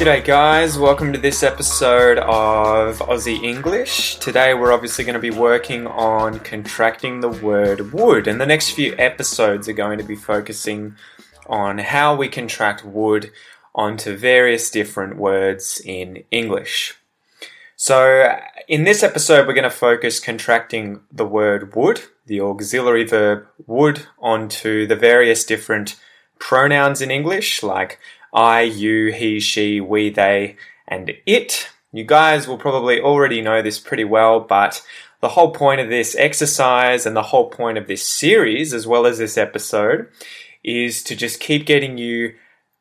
G'day, guys. Welcome to this episode of Aussie English. Today, we're obviously going to be working on contracting the word would, and the next few episodes are going to be focusing on how we contract would onto various different words in English. So, in this episode, we're going to focus contracting the word would, the auxiliary verb would, onto the various different pronouns in English, like I, you, he, she, we, they, and it. You guys will probably already know this pretty well, but the whole point of this exercise and the whole point of this series, as well as this episode, is to just keep getting you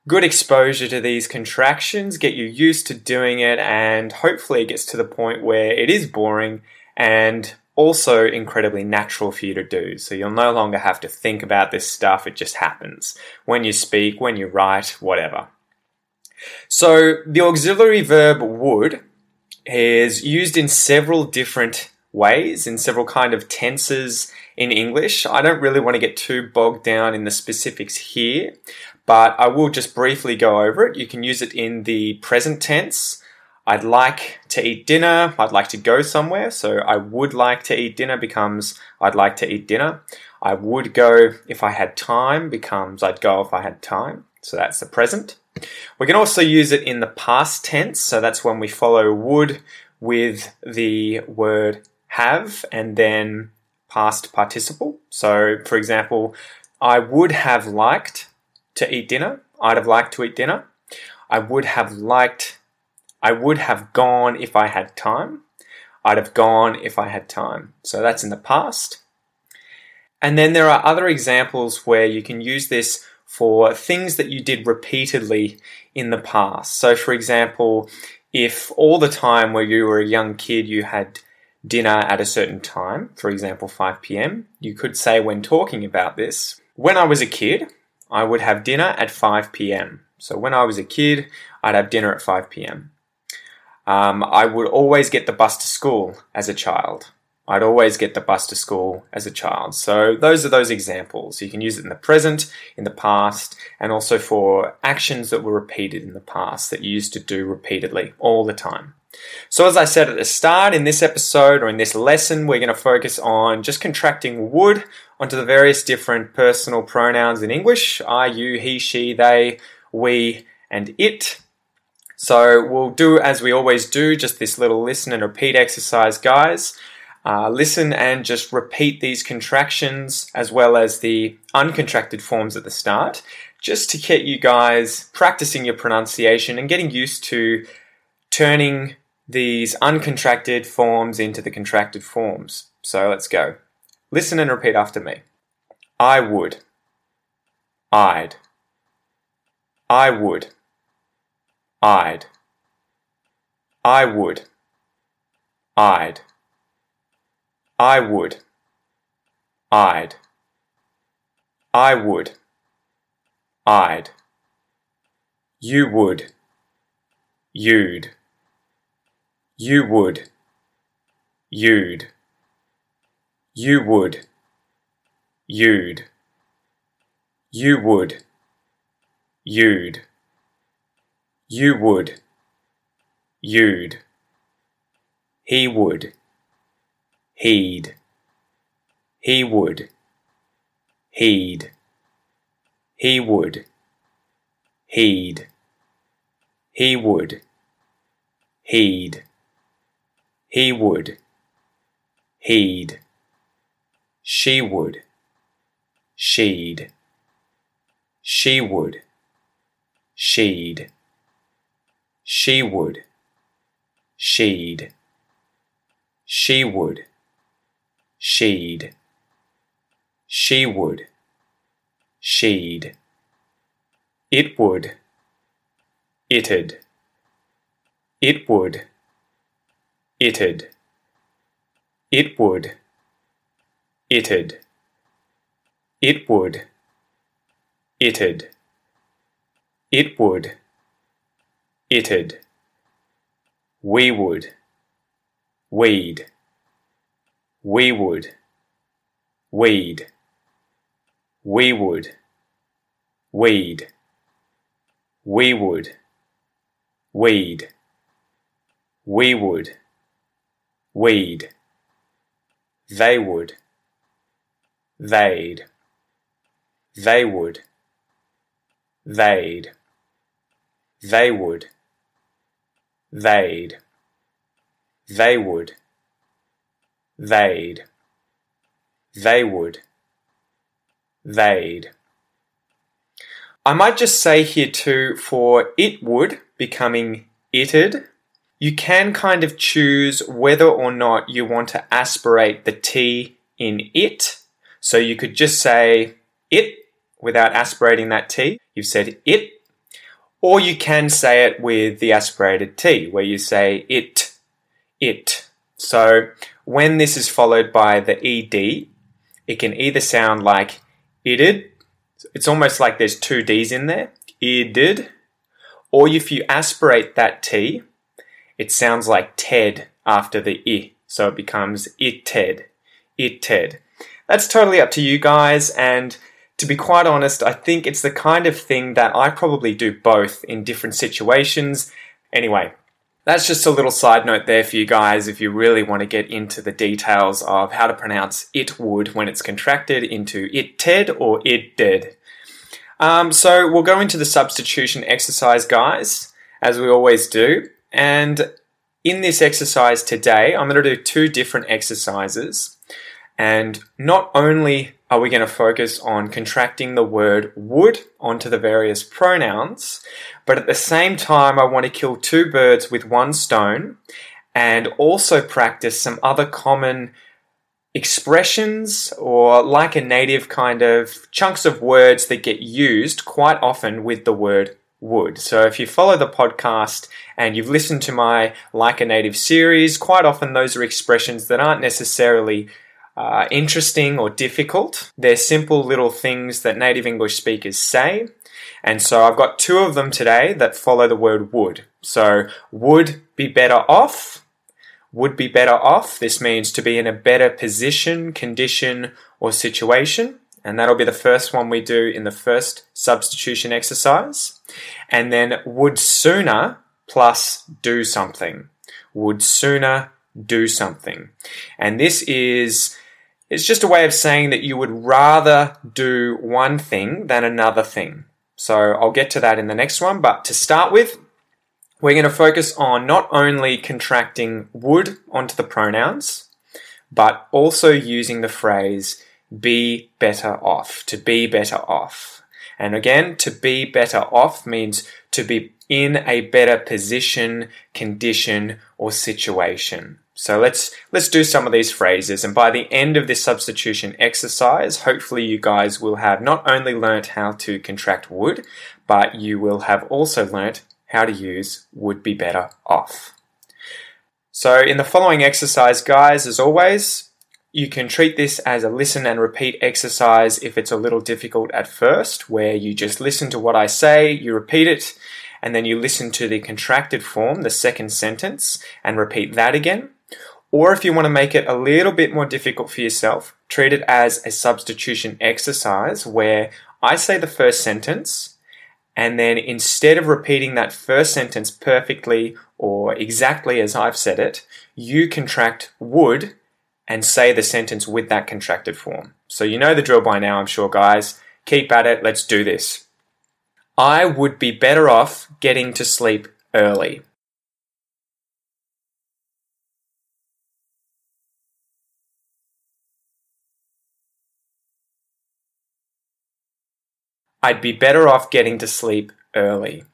good exposure to these contractions, get you used to doing it, and hopefully it gets to the point where it is boring and also incredibly natural for you to do. So you'll no longer have to think about this stuff, it just happens when you speak, when you write, whatever. So the auxiliary verb would is used in several different ways, in several kind of tenses in English. I don't really want to get too bogged down in the specifics here, but I will just briefly go over it. You can use it in the present tense I'd like to eat dinner. I'd like to go somewhere. So I would like to eat dinner becomes I'd like to eat dinner. I would go if I had time becomes I'd go if I had time. So that's the present. We can also use it in the past tense. So that's when we follow would with the word have and then past participle. So for example, I would have liked to eat dinner. I'd have liked to eat dinner. I would have liked I would have gone if I had time. I'd have gone if I had time. So that's in the past. And then there are other examples where you can use this for things that you did repeatedly in the past. So, for example, if all the time where you were a young kid you had dinner at a certain time, for example, 5 pm, you could say when talking about this, when I was a kid, I would have dinner at 5 pm. So, when I was a kid, I'd have dinner at 5 pm. Um, I would always get the bus to school as a child. I'd always get the bus to school as a child. So those are those examples. You can use it in the present, in the past, and also for actions that were repeated in the past that you used to do repeatedly all the time. So as I said at the start, in this episode or in this lesson, we're going to focus on just contracting would onto the various different personal pronouns in English. I, you, he, she, they, we, and it. So we'll do as we always do, just this little listen and repeat exercise, guys. Uh, listen and just repeat these contractions as well as the uncontracted forms at the start, just to get you guys practicing your pronunciation and getting used to turning these uncontracted forms into the contracted forms. So let's go. Listen and repeat after me. I would. I'd. I would. I'd. I would. I'd. I would. I'd. I would. I'd. You would. You'd. You would. You'd. You would. You'd. You would. You'd. You would. You'd. He would. He'd. He would. He'd. He would. He'd. He would. He'd. He would. He'd. She would. She'd. She would. She'd. She would. She'd. She would. She'd. She would. She'd. It would. It'd. It would. It'd. It would. It'd. It would. It'd. It would. It'd. We would. We'd. We would. We'd. We would. We'd. We would. We'd. We would. We'd. They would. They'd. They would. They'd. They would. They'd. They would. They'd. They would. They'd. I might just say here too for it would becoming it'd, you can kind of choose whether or not you want to aspirate the T in it. So you could just say it without aspirating that T. You've said it. Or you can say it with the aspirated T, where you say it, it. So when this is followed by the ED, it can either sound like it'd, it's almost like there's two D's in there, it'd, or if you aspirate that T, it sounds like Ted after the I, so it becomes it Ted, it Ted. That's totally up to you guys, and to be quite honest, I think it's the kind of thing that I probably do both in different situations. Anyway, that's just a little side note there for you guys if you really want to get into the details of how to pronounce it would when it's contracted into it ted or it dead. Um, so we'll go into the substitution exercise, guys, as we always do. And in this exercise today, I'm going to do two different exercises. And not only are we going to focus on contracting the word would onto the various pronouns, but at the same time, I want to kill two birds with one stone and also practice some other common expressions or like a native kind of chunks of words that get used quite often with the word would. So if you follow the podcast and you've listened to my Like a Native series, quite often those are expressions that aren't necessarily interesting or difficult. They're simple little things that native English speakers say. And so I've got two of them today that follow the word would. So would be better off. Would be better off. This means to be in a better position, condition, or situation. And that'll be the first one we do in the first substitution exercise. And then would sooner plus do something. Would sooner do something. And this is it's just a way of saying that you would rather do one thing than another thing. So I'll get to that in the next one, but to start with, we're going to focus on not only contracting would onto the pronouns, but also using the phrase be better off, to be better off. And again, to be better off means to be in a better position, condition, or situation. So let's let's do some of these phrases and by the end of this substitution exercise, hopefully you guys will have not only learnt how to contract would, but you will have also learnt how to use would be better off. So in the following exercise, guys, as always, you can treat this as a listen and repeat exercise if it's a little difficult at first, where you just listen to what I say, you repeat it, and then you listen to the contracted form, the second sentence, and repeat that again. Or if you want to make it a little bit more difficult for yourself, treat it as a substitution exercise where I say the first sentence, and then instead of repeating that first sentence perfectly or exactly as I've said it, you contract would and say the sentence with that contracted form. So you know the drill by now, I'm sure, guys. Keep at it, let's do this. I would be better off getting to sleep early. I'd be better off getting to sleep early.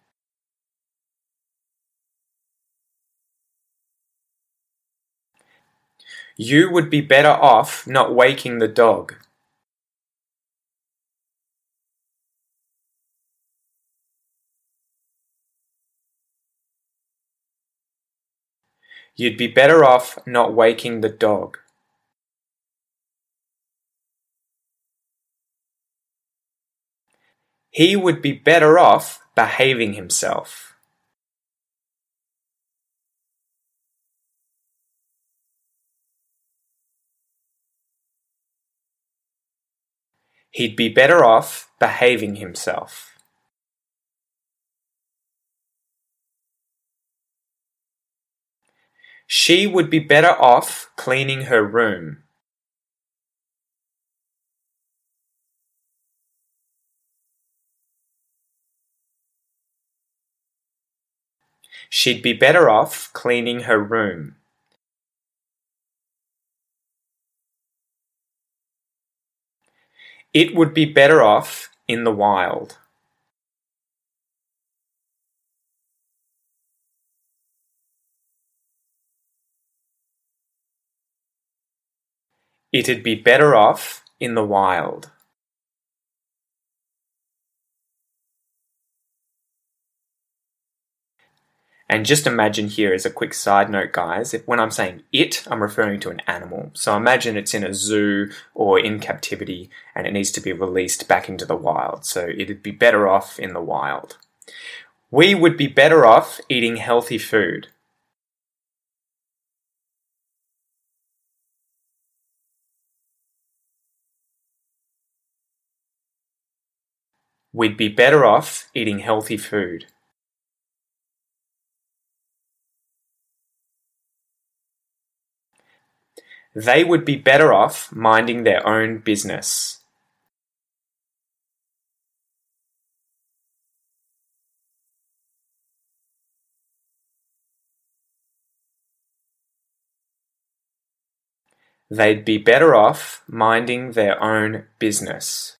You would be better off not waking the dog. You'd be better off not waking the dog. He would be better off behaving himself. He'd be better off behaving himself. She would be better off cleaning her room. She'd be better off cleaning her room. It would be better off in the wild. It'd be better off in the wild. And just imagine here as a quick side note, guys, if when I'm saying it, I'm referring to an animal. So imagine it's in a zoo or in captivity and it needs to be released back into the wild. So it'd be better off in the wild. We would be better off eating healthy food. We'd be better off eating healthy food. They would be better off minding their own business. They'd be better off minding their own business.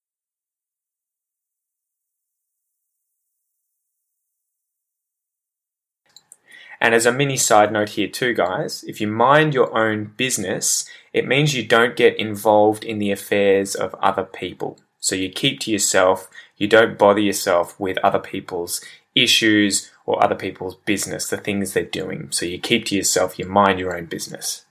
And as a mini side note here, too, guys, if you mind your own business, it means you don't get involved in the affairs of other people. So you keep to yourself, you don't bother yourself with other people's issues or other people's business, the things they're doing. So you keep to yourself, you mind your own business.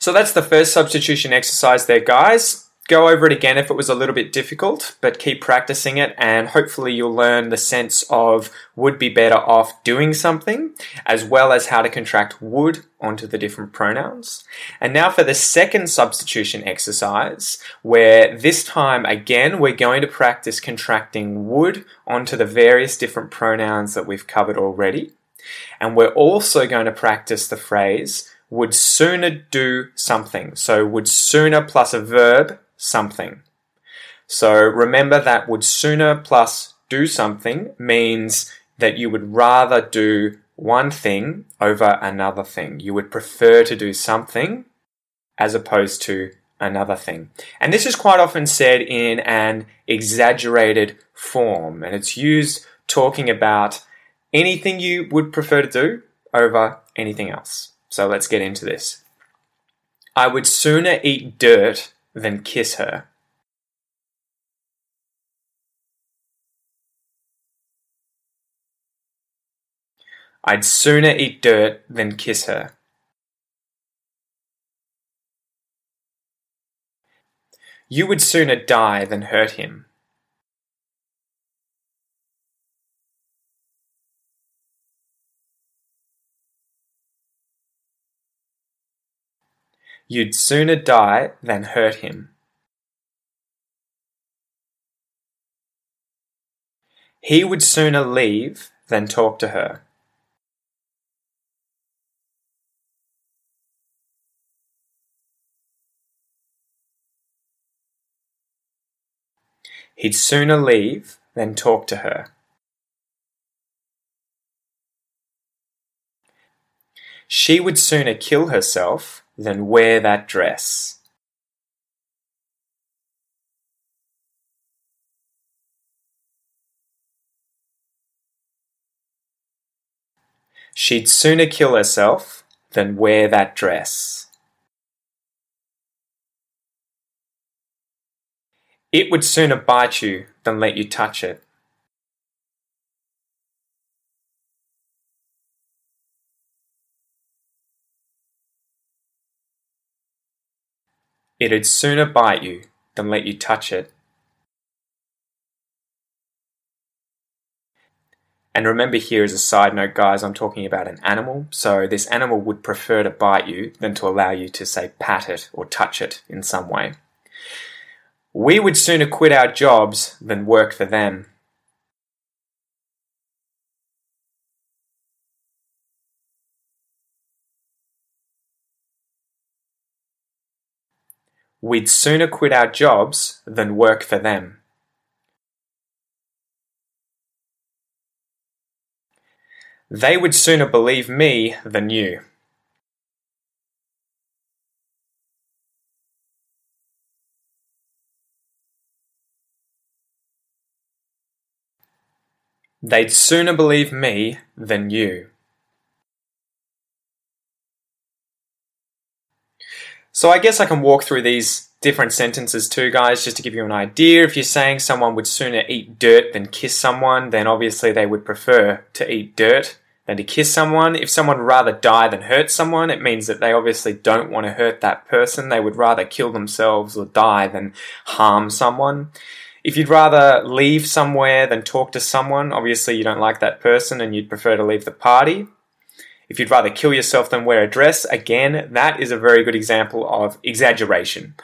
So that's the first substitution exercise there, guys go over it again if it was a little bit difficult, but keep practicing it and hopefully you'll learn the sense of would be better off doing something, as well as how to contract would onto the different pronouns. And now for the second substitution exercise, where this time again we're going to practice contracting would onto the various different pronouns that we've covered already. And we're also going to practice the phrase would sooner do something. So would sooner plus a verb something. So remember that would sooner plus do something means that you would rather do one thing over another thing. You would prefer to do something as opposed to another thing. And this is quite often said in an exaggerated form, and it's used talking about anything you would prefer to do over anything else. So let's get into this. I would sooner eat dirt than kiss her. I'd sooner eat dirt than kiss her. You would sooner die than hurt him. You'd sooner die than hurt him. He would sooner leave than talk to her. He'd sooner leave than talk to her. She would sooner kill herself than wear that dress. She'd sooner kill herself than wear that dress. It would sooner bite you than let you touch it. It'd sooner bite you than let you touch it. And remember here as a side note, guys, I'm talking about an animal. So this animal would prefer to bite you than to allow you to, say, pat it or touch it in some way. We would sooner quit our jobs than work for them. We'd sooner quit our jobs than work for them. They would sooner believe me than you. They'd sooner believe me than you. So I guess I can walk through these different sentences too, guys, just to give you an idea. If you're saying someone would sooner eat dirt than kiss someone, then obviously they would prefer to eat dirt than to kiss someone. If someone would rather die than hurt someone, it means that they obviously don't want to hurt that person. They would rather kill themselves or die than harm someone. If you'd rather leave somewhere than talk to someone, obviously you don't like that person and you'd prefer to leave the party. If you'd rather kill yourself than wear a dress, again, that is a very good example of exaggeration.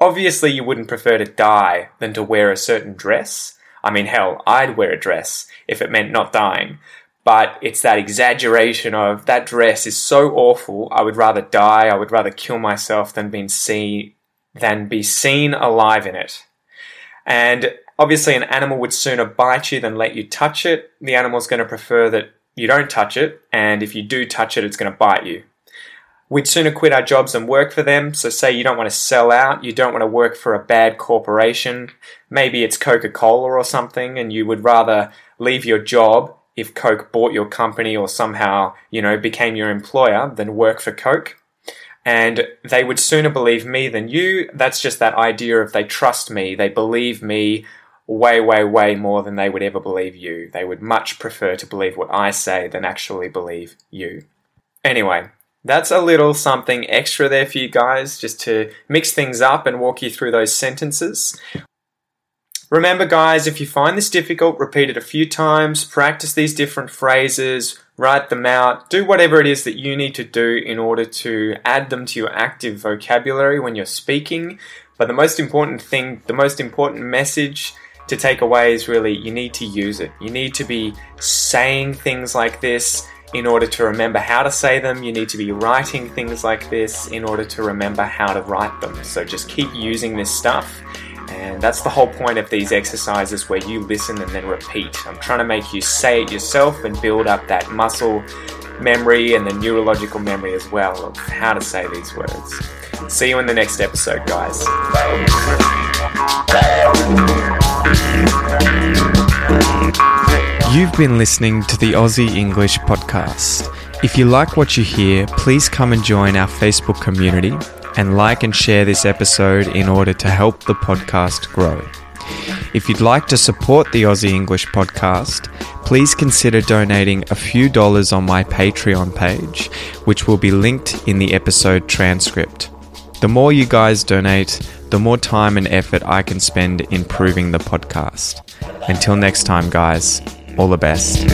Obviously, you wouldn't prefer to die than to wear a certain dress. I mean, hell, I'd wear a dress if it meant not dying. But it's that exaggeration of that dress is so awful. I would rather die. I would rather kill myself than be seen than be seen alive in it. And obviously, an animal would sooner bite you than let you touch it. The animal's going to prefer that you don't touch it, and if you do touch it, it's going to bite you. We'd sooner quit our jobs than work for them. So, say you don't want to sell out, you don't want to work for a bad corporation. Maybe it's Coca Cola or something, and you would rather leave your job if Coke bought your company or somehow, you know, became your employer than work for Coke. And they would sooner believe me than you. That's just that idea of they trust me, they believe me way, way, way more than they would ever believe you. They would much prefer to believe what I say than actually believe you. Anyway, that's a little something extra there for you guys, just to mix things up and walk you through those sentences. Remember, guys, if you find this difficult, repeat it a few times, practice these different phrases, write them out, do whatever it is that you need to do in order to add them to your active vocabulary when you're speaking. But the most important thing, the most important message to take away is really you need to use it. You need to be saying things like this in order to remember how to say them, you need to be writing things like this in order to remember how to write them. So just keep using this stuff. And that's the whole point of these exercises where you listen and then repeat. I'm trying to make you say it yourself and build up that muscle memory and the neurological memory as well of how to say these words. See you in the next episode, guys. You've been listening to the Aussie English Podcast. If you like what you hear, please come and join our Facebook community and like and share this episode in order to help the podcast grow. If you'd like to support the Aussie English Podcast, please consider donating a few dollars on my Patreon page, which will be linked in the episode transcript. The more you guys donate, the more time and effort I can spend improving the podcast. Until next time, guys, all the best.